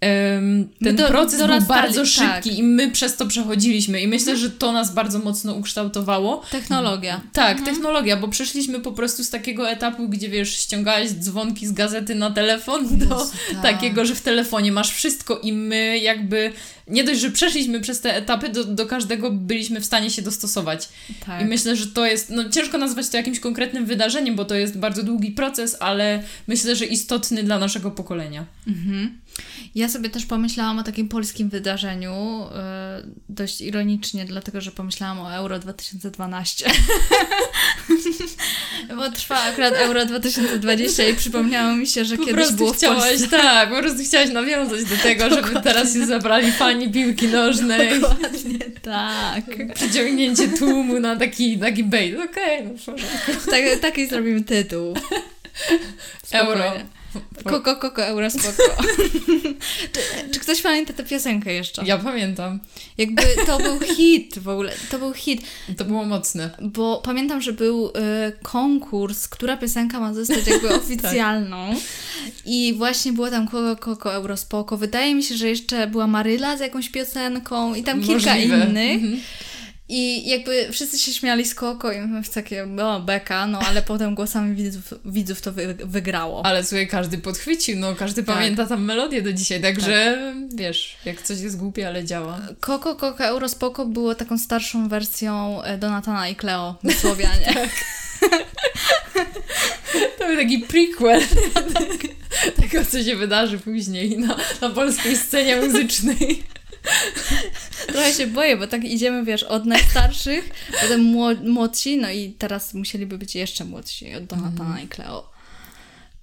ten do, proces był bardzo tak. szybki tak. i my przez to przechodziliśmy i myślę, że to nas bardzo mocno ukształtowało. Technologia. Tak, mhm. technologia, bo przeszliśmy po prostu z takiego etapu, gdzie wiesz, ściągałeś dzwonki z gazety na telefon do tak. takiego, że w telefonie masz wszystko i my jakby nie dość, że przeszliśmy przez te etapy, do, do każdego byliśmy w stanie się dostosować. Tak. I myślę, że to jest, no ciężko nazwać to jakimś konkretnym wydarzeniem, bo to jest bardzo długi proces, ale myślę, że istotny dla naszego pokolenia. Mhm. Ja sobie też pomyślałam o takim polskim wydarzeniu, yy, dość ironicznie, dlatego że pomyślałam o Euro 2012. (laughs) Bo trwa akurat Euro 2020 i przypomniało mi się, że po kiedyś było w chciałaś, Polsce. Tak, po prostu chciałaś nawiązać do tego, Dokładnie. żeby teraz się zabrali fani piłki nożnej. Dokładnie tak. (laughs) Przyciągnięcie tłumu na taki, taki bait. Okej, okay, no tak, Taki zrobimy tytuł. Spokojnie. Euro. Koko, koko, euro, spoko. (laughs) czy, czy, ktoś pamięta tę piosenkę jeszcze? Ja pamiętam. Jakby to był hit w ogóle, to był hit. To było mocne. Bo pamiętam, że był y, konkurs, która piosenka ma zostać jakby (laughs) tak. oficjalną. tak. I właśnie było tam Koko, koko, euro, spoko. Wydaje mi się, że jeszcze była Maryla z jakąś piosenką i tam kilka Możliwe. innych. Mhm. I jakby wszyscy się śmiali z Koko i my takie, no beka, no ale (laughs) potem głosami widzów, widzów to wy, wygrało. Ale słuchaj, każdy podchwycił, no każdy tak. pamięta tam melodię do dzisiaj, także tak. wiesz, jak coś jest głupie, ale działa. Koko, Koko, Eurospoko było taką starszą wersją e, Donatana i Cleo w Słowianie. (laughs) tak. To był taki prequel (laughs) tego, co się wydarzy później na, na polskiej scenie muzycznej. (laughs) Trochę się boję, bo tak idziemy, wiesz, od najstarszych, potem młodsi, no i teraz musieliby być jeszcze młodsi od Donatana mm. i Cleo.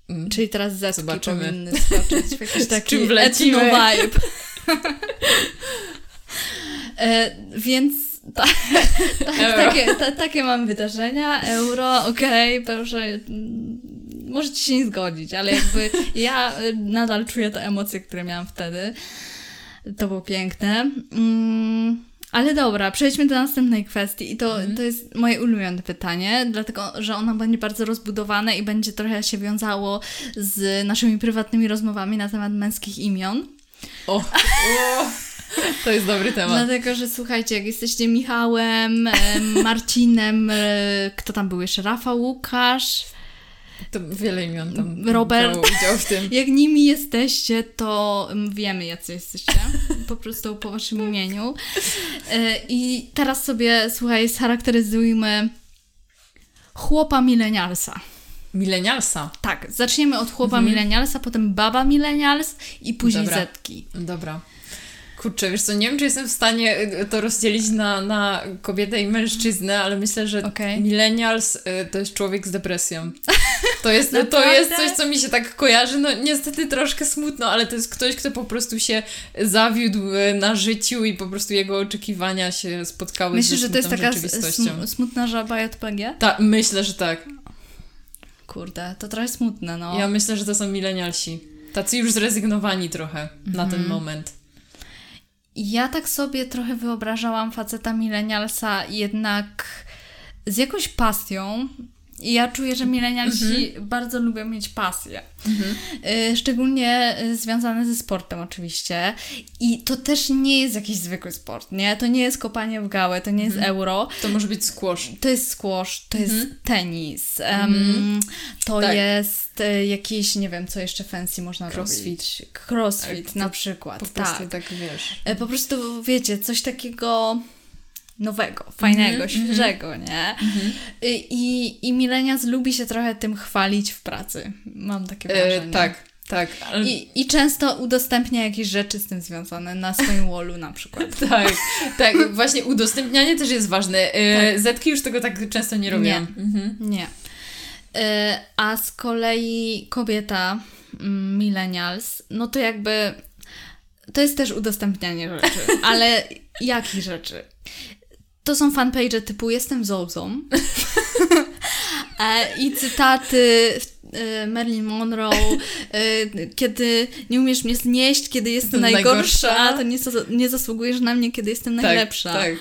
Mm. Czyli teraz zetki Zobaczymy. powinny skoczyć w (laughs) jakiś taki etno vibe. (laughs) e, więc ta, ta, takie, ta, takie mam wydarzenia. Euro, okej, okay, proszę możecie się nie zgodzić, ale jakby ja nadal czuję te emocje, które miałam wtedy. To było piękne. Mm, ale dobra, przejdźmy do następnej kwestii i to, mm. to jest moje ulubione pytanie, dlatego, że ono będzie bardzo rozbudowane i będzie trochę się wiązało z naszymi prywatnymi rozmowami na temat męskich imion. O, o. To jest dobry temat. Dlatego, że słuchajcie, jak jesteście Michałem, Marcinem, e, kto tam był jeszcze? Rafał, Łukasz, to wiele imion tam Robert. udział w tym. (laughs) Jak nimi jesteście, to wiemy, jacy jesteście. Po prostu po waszym imieniu. E, I teraz sobie, słuchaj, scharakteryzujmy chłopa milenialsa. Milenialsa? Tak, zaczniemy od chłopa mhm. milenialsa, potem baba milenials i później Dobra. zetki. Dobra. Kurczę, wiesz co, nie wiem, czy jestem w stanie y, to rozdzielić na, na kobietę i mężczyznę, ale myślę, że okay. millennials y, to jest człowiek z depresją. To jest, to jest coś, co mi się tak kojarzy. No niestety troszkę smutno, ale to jest ktoś, kto po prostu się zawiódł y, na życiu i po prostu jego oczekiwania się spotkały Myślisz, ze że to jest taka sm smutna żaba JPG? Tak, myślę, że tak. Kurde, to trochę smutne, no. Ja myślę, że to są milenialsi. Tacy już zrezygnowani trochę na ten mhm. moment. Ja tak sobie trochę wyobrażałam faceta milenialsa jednak z jakąś pasją I ja czuję, że milenialsi mhm. bardzo lubią mieć pasję. Mhm. Y, szczególnie y, związane ze sportem oczywiście. I to też nie jest jakiś zwykły sport, nie? To nie jest kopanie w gałę, to nie jest mhm. euro. To może być squash. To jest squash, to jest tenis, um, to tak. jest y, jakieś, nie wiem, co jeszcze fancy można Crossfit. robić. Crossfit tak, na przykład, po prostu tak. tak wiesz. Po prostu, wiecie, coś takiego nowego, fajnego, mm-hmm, świeżego, mm-hmm. nie? Mm-hmm. I, I milenials lubi się trochę tym chwalić w pracy. Mam takie e, wrażenie. E, tak, tak. Ale... I, I często udostępnia jakieś rzeczy z tym związane na swoim (laughs) wallu na przykład. tak, tak. Właśnie udostępnianie też jest ważne. E, tak. Zetki już tego tak często nie robią. Nie. Mhm. nie. E, a z kolei kobieta, mm, millennials, no to jakby to jest też udostępnianie rzeczy, (laughs) ale jakich rzeczy? To są fanpage typu Jestem Zozą (laughs) e, i cytaty e, Marilyn Monroe, e, kiedy nie umiesz mnie znieść, kiedy jestem najgorsza, najgorsza. to nie, nie zasługujesz na mnie, kiedy jestem tak, najlepsza. Tak,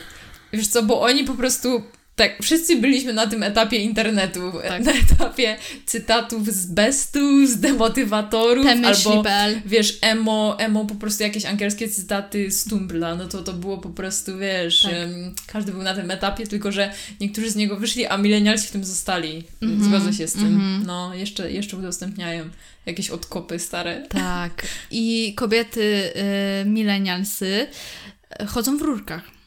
Wiesz co, bo oni po prostu tak, wszyscy byliśmy na tym etapie internetu, tak. na etapie cytatów z bestu, z demotywatorów, albo wiesz, emo, emo, po prostu jakieś angielskie cytaty z Tumblra, no to to było po prostu, wiesz, tak. um, każdy był na tym etapie, tylko że niektórzy z niego wyszli, a milenialsi w tym zostali. Mm -hmm. Zgodzę się z tym. Mm -hmm. No, jeszcze, jeszcze udostępniają jakieś odkopy stare. Tak. I kobiety y, milenialsy chodzą w rurkach.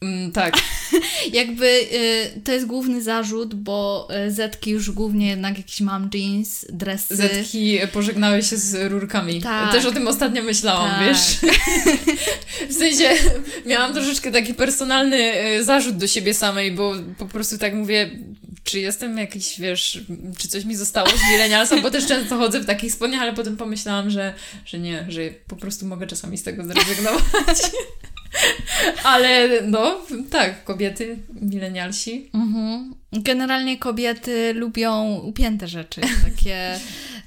Mm, tak. (laughs) Jakby y, to jest główny zarzut, bo y, Zetki już głównie jednak jakiś mam jeans, dresy. Zetki pożegnały się z rurkami. Tak. Też o tym ostatnio myślałam, tak. wiesz. (laughs) w sensie miałam troszeczkę taki personalny y, zarzut do siebie samej, bo po prostu tak mówię, czy jestem jakiś, wiesz, czy coś mi zostało z milenialsa, bo też często chodzę w takich spodniach, ale potem pomyślałam, że, że nie, że po prostu mogę czasami z tego zrezygnować. (laughs) Ale no, tak, kobiety, milenialsi. Mhm. Generalnie kobiety lubią upięte rzeczy, takie...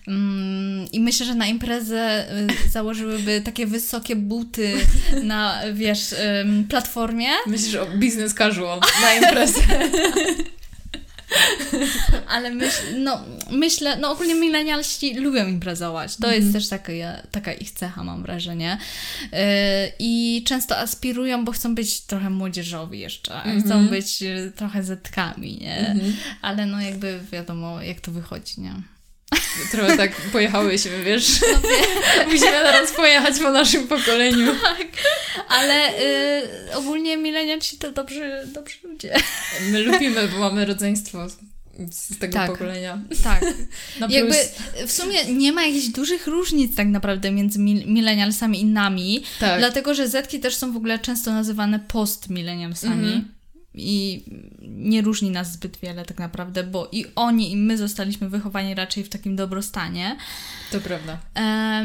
Mm, I myślę, że na imprezę y, założyłyby takie wysokie buty na, wiesz, platformie. Myślisz o business casual na imprezę. (laughs) Ale myśl, no, myślę, no ogólnie milenialści lubią imprezować. To jest mhm. też taka, taka ich cecha, mam wrażenie. Yy, I często aspirują, bo chcą być trochę młodzieżowi jeszcze. Chcą mhm. być y, trochę zetkami, nie? Mhm. Ale no jakby wiadomo, jak to wychodzi, nie? (laughs) Trochę tak pojechałyśmy, wiesz? No, (laughs) Musimy teraz pojechać po naszym pokoleniu. Tak, ale y, ogólnie milenialsi to dobrzy, dobrzy ludzie. (laughs) My lubimy, bo mamy rodzeństwo z tego tak, pokolenia. Tak. Jakby w sumie nie ma jakichś dużych różnic tak naprawdę między milenialsami i nami, tak. dlatego że Zetki też są w ogóle często nazywane postmilenialsami. Mhm i nie różni nas zbyt wiele tak naprawdę, bo i oni, i my zostaliśmy wychowani raczej w takim dobrostanie. To prawda.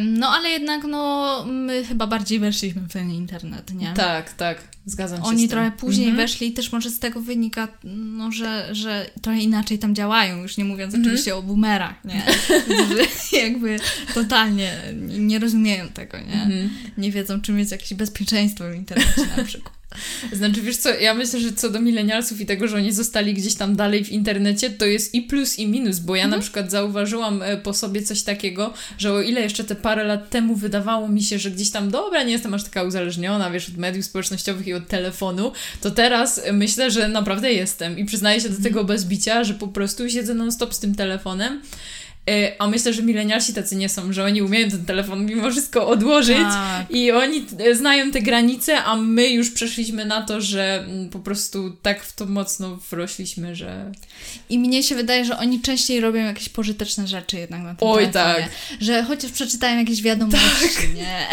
no ale jednak, no, my chyba bardziej weszliśmy w ten internet, nie? Tak, tak, zgadzam się Oni trochę później mhm. weszli i też może z tego wynika, no, że, że trochę inaczej tam działają, już nie mówiąc mhm. oczywiście o boomerach, nie? (laughs) że jakby totalnie nie rozumieją tego, nie? Mhm. Nie wiedzą, czym jest jakieś bezpieczeństwo w internecie na przykład. Znaczy, wiesz co, ja myślę, że co do milenialsów i tego, że oni zostali gdzieś tam dalej w internecie, to jest i plus, i minus, bo ja mhm. na przykład zauważyłam e, po sobie coś takiego, że o ile jeszcze te parę lat temu wydawało mi się, że gdzieś tam, dobra, nie jestem aż taka uzależniona, wiesz, od mediów społecznościowych i od telefonu, to teraz myślę, że naprawdę jestem i przyznaję się do mhm. tego bez bicia, że po prostu siedzę non-stop z tym telefonem a myślę, że milenialsi tacy nie są, że oni umieją ten telefon mimo wszystko odłożyć tak. i oni e, znają te granice, a my już przeszliśmy na to, że mm, po prostu tak w to mocno wrośliśmy, że... I mnie się wydaje, że oni częściej robią jakieś pożyteczne rzeczy jednak na tym Oj, telefonie. tak. Że chociaż przeczytają jakieś wiadomości, tak. nie?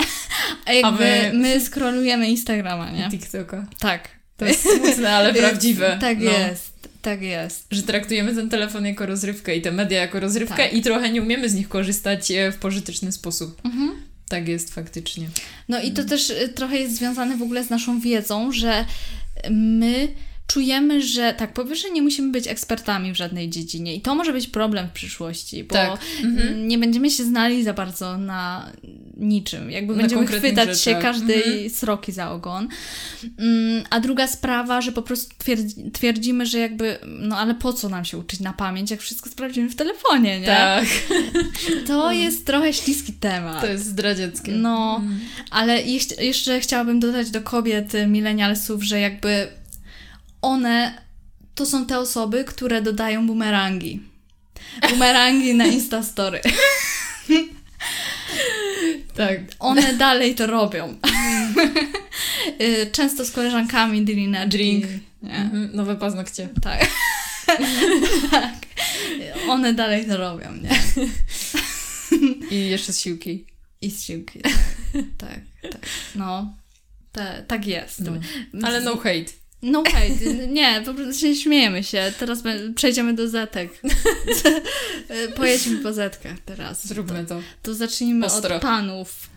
A jakby a my... my scrollujemy Instagrama, nie? TikToka. Tak. To jest smutne, ale prawdziwe. Tak no. jest. Tak jest. Że traktujemy ten telefon jako rozrywkę i te media jako rozrywkę tak. i trochę nie umiemy z nich korzystać e, w pożyteczny sposób. Mhm. Tak jest faktycznie. No i to też e, trochę jest związane w ogóle z naszą wiedzą, że my czujemy, że tak, po pierwsze nie musimy być ekspertami w żadnej dziedzinie i to może być problem w przyszłości, bo Tak. Mhm. nie będziemy się znali za bardzo na niczym. Jakby Na będziemy chwytać się każdej Mhm. sroki za ogon. Mm, A druga sprawa, że po prostu twierdzi, twierdzimy, że jakby, no ale po co nam się uczyć na pamięć, jak wszystko sprawdzimy w telefonie, nie? Tak, (laughs) To jest trochę śliski temat. to jest zdradzieckie. No, Mhm. ale jeszcze chciałabym dodać do kobiet y, milenialsów, że jakby one to są te osoby, które dodają bumerangi. Bumerangi na Instastory. (laughs) Tak. One dalej to robią. Y, Często z koleżankami drineczki. Drink. Mhm. Nowe paznokcie. Tak. (laughs) tak. One dalej to robią, nie? I jeszcze siłki. I z siłki. Tak, tak. No. Te, tak jest. No. Ale no hate. No hejt, nie, po prostu się śmiejemy się. Teraz przejdziemy do zetek. (laughs) Pojedźmy po zetkach teraz. Zróbmy to. To zacznijmy Ostro. od panów.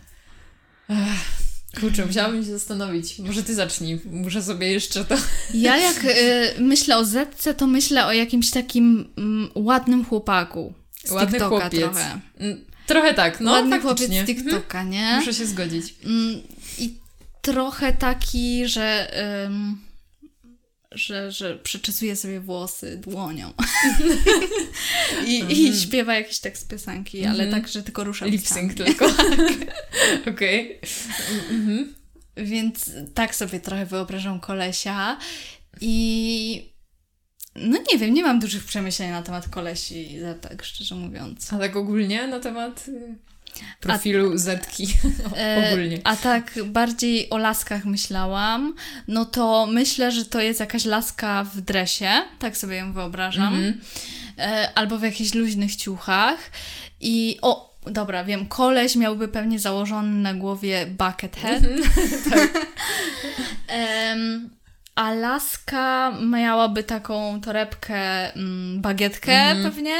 Kurczę, musiałabym się zastanowić. Może ty zacznij. Muszę sobie jeszcze to... Ja jak y, myślę o zetce, to myślę o jakimś takim mm, ładnym chłopaku. Z Ładny TikToka chłopiec. trochę. Mm, Trochę tak, no Ładny chłopiec faktycznie. z TikToka, nie? Mhm. Muszę się zgodzić. Mm, I trochę taki, że, ym, że, że przeczesuje sobie włosy dłonią. (laughs) I, I śpiewa jakiś tekst piosenki, ale Mhm. tak, że tylko rusza Lip ustami. sync tylko. (laughs) (laughs) Okej. Mhm. Więc tak sobie trochę wyobrażam kolesia i no nie wiem, nie mam dużych przemyśleń na temat kolesi, tak szczerze mówiąc. A tak ogólnie na temat profilu Zetki. E, ogólnie. A tak bardziej o laskach myślałam, no to myślę, że to jest jakaś laska w dresie, tak sobie ją wyobrażam, Mhm. e, albo w jakichś luźnych ciuchach i o, dobra, wiem, koleś miałby pewnie założony na głowie bucket hat, (laughs) (laughs) Em, a laska miałaby taką torebkę, mm, bagietkę Mhm. pewnie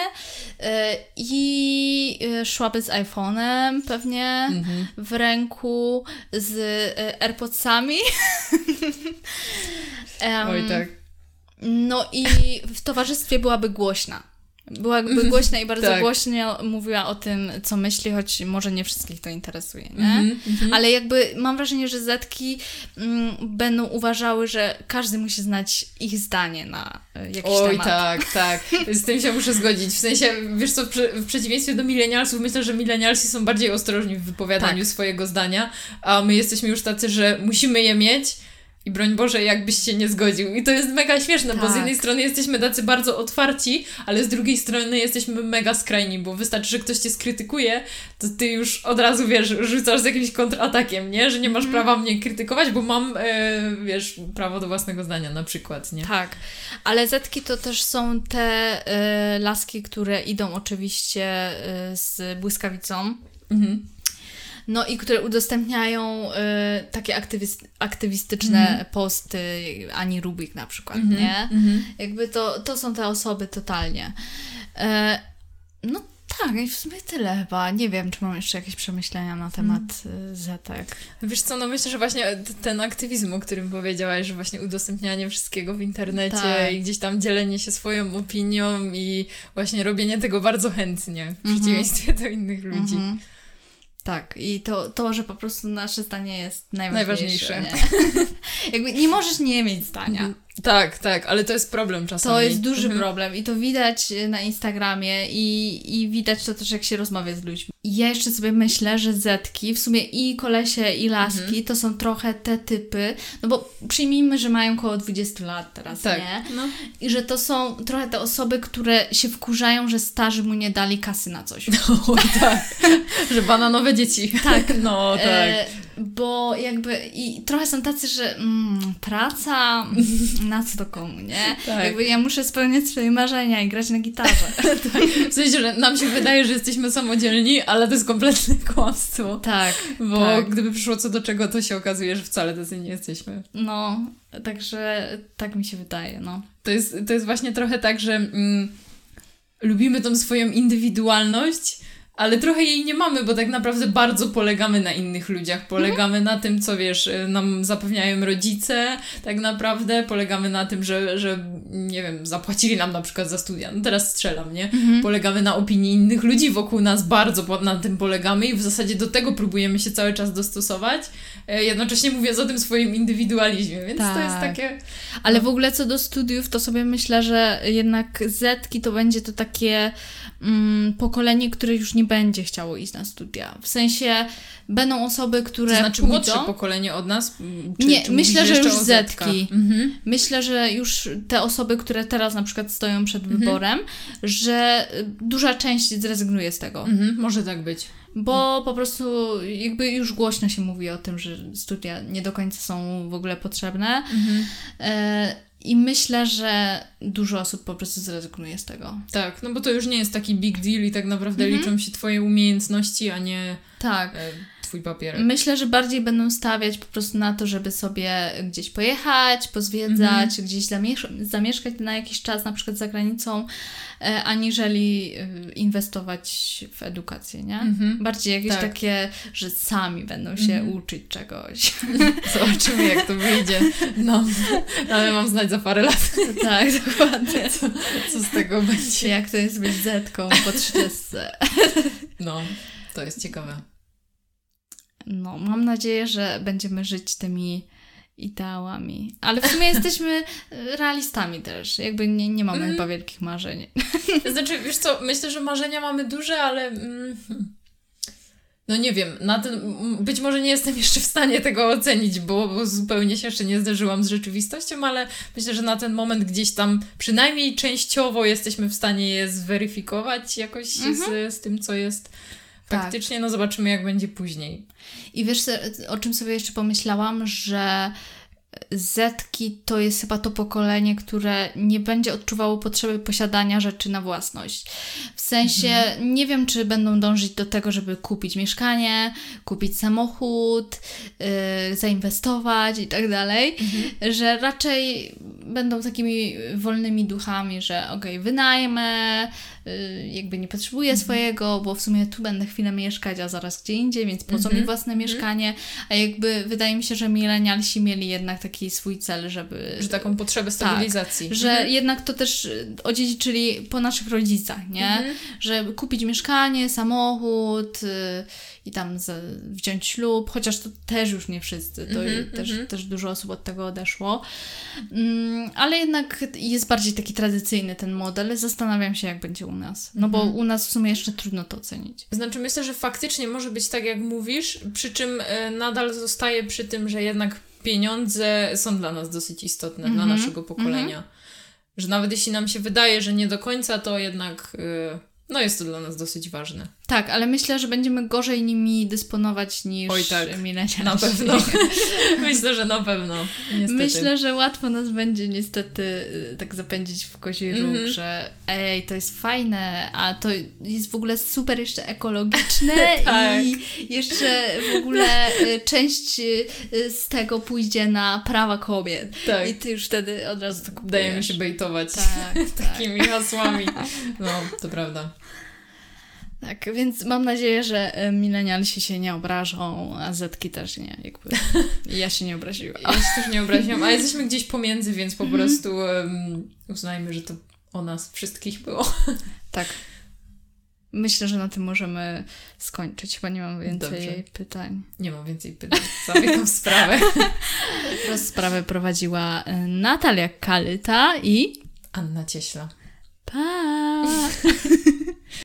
e, i e, szłaby z iPhone'em pewnie Mhm. w ręku z e, AirPodsami. Oj tak. (laughs) No i w towarzystwie byłaby głośna. Byłaby głośna i bardzo Tak. głośno mówiła o tym, co myśli, choć może nie wszystkich to interesuje, nie? Mhm, mhm. Ale jakby mam wrażenie, że Zetki mm, będą uważały, że każdy musi znać ich zdanie na e, jakiś Oj, temat. tak, tak. (laughs) Z tym się muszę zgodzić. W sensie, wiesz co, w przeciwieństwie do milenialsów, myślę, że milenialsi są bardziej ostrożni w wypowiadaniu Tak. swojego zdania, a my jesteśmy już tacy, że musimy je mieć i broń Boże, jakbyś się nie zgodził. I to jest mega śmieszne, bo z Tak. jednej strony jesteśmy tacy bardzo otwarci, ale z drugiej strony jesteśmy mega skrajni, bo wystarczy, że ktoś cię skrytykuje, to ty już od razu, wiesz, rzucasz z jakimś kontratakiem, nie? Że nie masz prawa mnie krytykować, bo mam, e, wiesz, prawo do własnego zdania na przykład, nie? Tak, ale Zetki to też są te y, laski, które idą oczywiście y, z błyskawicą. Mhm. No i które udostępniają y, takie aktywis- aktywistyczne posty Ani Rubik na przykład, nie? Mhm. Jakby to, to są te osoby totalnie. E, no tak, i w sumie tyle chyba. Nie wiem, czy mam jeszcze jakieś przemyślenia na temat y, Zetek. Wiesz co, no myślę, że właśnie ten aktywizm, o którym powiedziałaś, że właśnie udostępnianie wszystkiego w internecie Tak. i gdzieś tam dzielenie się swoją opinią i właśnie robienie tego bardzo chętnie, w przeciwieństwie do innych ludzi. Mhm. Tak, i to, to, że po prostu nasze zdanie jest najważniejsze. Najważniejsze. (laughs) Nie? (laughs) Jakby nie możesz nie mieć zdania. Mhm. Tak, tak, ale to jest problem czasami. To jest duży Mhm. problem i to widać y, na Instagramie i, i widać to też, jak się rozmawia z ludźmi. I Ja jeszcze sobie myślę, że Zetki, w sumie i kolesie, i laski, Mhm. to są trochę te typy, no bo przyjmijmy, że mają około 20 lat teraz, Tak, nie? no. I że to są trochę te osoby, które się wkurzają, że starzy mu nie dali kasy na coś. (laughs) Oj, tak. że bananowe dzieci. Tak. (laughs) No, tak. E, bo jakby i trochę są tacy, że mm, praca, na co to komu, nie? Tak. Jakby ja muszę spełniać swoje marzenia i grać na gitarze. (laughs) W sensie, że nam się wydaje, że jesteśmy samodzielni, ale to jest kompletne (laughs) kłamstwo. tak, Bo tak. gdyby przyszło co do czego, to się okazuje, że wcale tacy nie jesteśmy. No, także tak mi się wydaje, no. To jest, to jest właśnie trochę tak, że mm, lubimy tą swoją indywidualność, ale trochę jej nie mamy, bo tak naprawdę bardzo polegamy na innych ludziach. Polegamy mhm. na tym, co wiesz, y, nam zapewniają rodzice, tak naprawdę. Polegamy na tym, że, że nie wiem, zapłacili nam na przykład za studia. No teraz strzelam, nie? Mhm. Polegamy na opinii innych ludzi wokół nas, bardzo na tym polegamy i w zasadzie do tego próbujemy się cały czas dostosować, e, jednocześnie mówiąc o tym swoim indywidualizmie, więc tak. to jest tak. takie... Ale w ogóle co do studiów, to sobie myślę, że jednak Zetki to będzie to takie mm, pokolenie, które już nie będzie chciało iść na studia. W sensie będą osoby, które. To znaczy pójdą... młodsze pokolenie od nas? Czy, nie, czy myślę, że już zetki. Mhm. Myślę, że już te osoby, które teraz na przykład stoją przed mhm. wyborem, że duża część zrezygnuje z tego. Mhm. Może tak być. Bo po prostu jakby już głośno się mówi o tym, że studia nie do końca są w ogóle potrzebne. Mhm. E i myślę, że dużo osób po prostu zrezygnuje z tego. Tak, no bo to już nie jest taki big deal i tak naprawdę mhm. liczą się Twoje umiejętności, a nie tak. Twój papier. Myślę, że bardziej będą stawiać po prostu na to, żeby sobie gdzieś pojechać, pozwiedzać, mhm. gdzieś zamieszkać na jakiś czas, na przykład za granicą, E, aniżeli e, inwestować w edukację, nie? Mhm. Bardziej jakieś tak. takie, że sami będą się mhm. uczyć czegoś. (laughs) Zobaczymy, jak to wyjdzie. No, ale mam znać za parę lat. (laughs) Tak, dokładnie. Co, co z tego będzie? Jak to jest być zetką po 30. No, to jest ciekawe. No, mam nadzieję, że będziemy żyć tymi ideałami. Ale w sumie (laughs) jesteśmy realistami też. Jakby nie, nie mamy mm. chyba wielkich marzeń. Znaczy, wiesz co, myślę, że marzenia mamy duże, ale... Mm, no nie wiem, na ten, być może nie jestem jeszcze w stanie tego ocenić, bo, bo, zupełnie się jeszcze nie zderzyłam z rzeczywistością, ale myślę, że na ten moment gdzieś tam przynajmniej częściowo jesteśmy w stanie je zweryfikować jakoś z, mhm. z tym, co jest. Faktycznie. Tak. No zobaczymy, jak będzie później. I wiesz, o czym sobie jeszcze pomyślałam, że Zetki to jest chyba to pokolenie, które nie będzie odczuwało potrzeby posiadania rzeczy na własność. W sensie mhm. nie wiem, czy będą dążyć do tego, żeby kupić mieszkanie, kupić samochód, yy, zainwestować i tak dalej, mhm. że raczej będą takimi wolnymi duchami, że okej, okay, wynajmę, jakby nie potrzebuję mhm. swojego, bo w sumie tu będę chwilę mieszkać, a zaraz gdzie indziej, więc po co mi mhm. własne mhm. mieszkanie? A jakby wydaje mi się, że milenialsi mieli jednak taki swój cel, żeby... Że taką potrzebę tak, stabilizacji. Tak, że jednak to też odziedziczyli po naszych rodzicach, nie? Że kupić mieszkanie, samochód, y, i tam z, wziąć ślub, chociaż to też już nie wszyscy, to też, też dużo osób od tego odeszło. Mm, ale jednak jest bardziej taki tradycyjny ten model. Zastanawiam się, jak będzie u nas. No mm -hmm. bo mhm. u nas w sumie jeszcze trudno to ocenić. Znaczy, myślę, że faktycznie może być tak, jak mówisz, przy czym e, nadal zostaje przy tym, że jednak pieniądze są dla nas dosyć istotne, dla mhm. naszego pokolenia. Mhm. Że nawet jeśli nam się wydaje, że nie do końca, to jednak. E, no jest to dla nas dosyć ważne. Tak, ale myślę, że będziemy gorzej nimi dysponować niż Oj, tak. Na pewno. (laughs) myślę, że na pewno. Niestety. Myślę, że łatwo nas będzie niestety y, tak zapędzić w kozi róg, mm -hmm. że ej, to jest fajne, a to jest w ogóle super jeszcze ekologiczne (laughs) tak. i jeszcze w ogóle y, część y, z tego pójdzie na prawa kobiet. Tak. I ty już wtedy od razu to kupujesz. Dajemy się bejtować tak, (laughs) takimi tak. hasłami. No, to prawda. Tak, więc mam nadzieję, że e, milenialsi się nie obrażą, a zetki też nie. Jakby ja się nie obraziłam. Ja się też nie obraziłam, a jesteśmy gdzieś pomiędzy, więc po mhm. prostu um, uznajmy, że to o nas wszystkich było. Tak. Myślę, że na tym możemy skończyć. Chyba nie mam więcej Dobrze. pytań. Nie mam więcej pytań. Zamykam (laughs) sprawę. Rozprawę prowadziła e, Natalia Kalyta i Anna Cieśla. Pa! (laughs)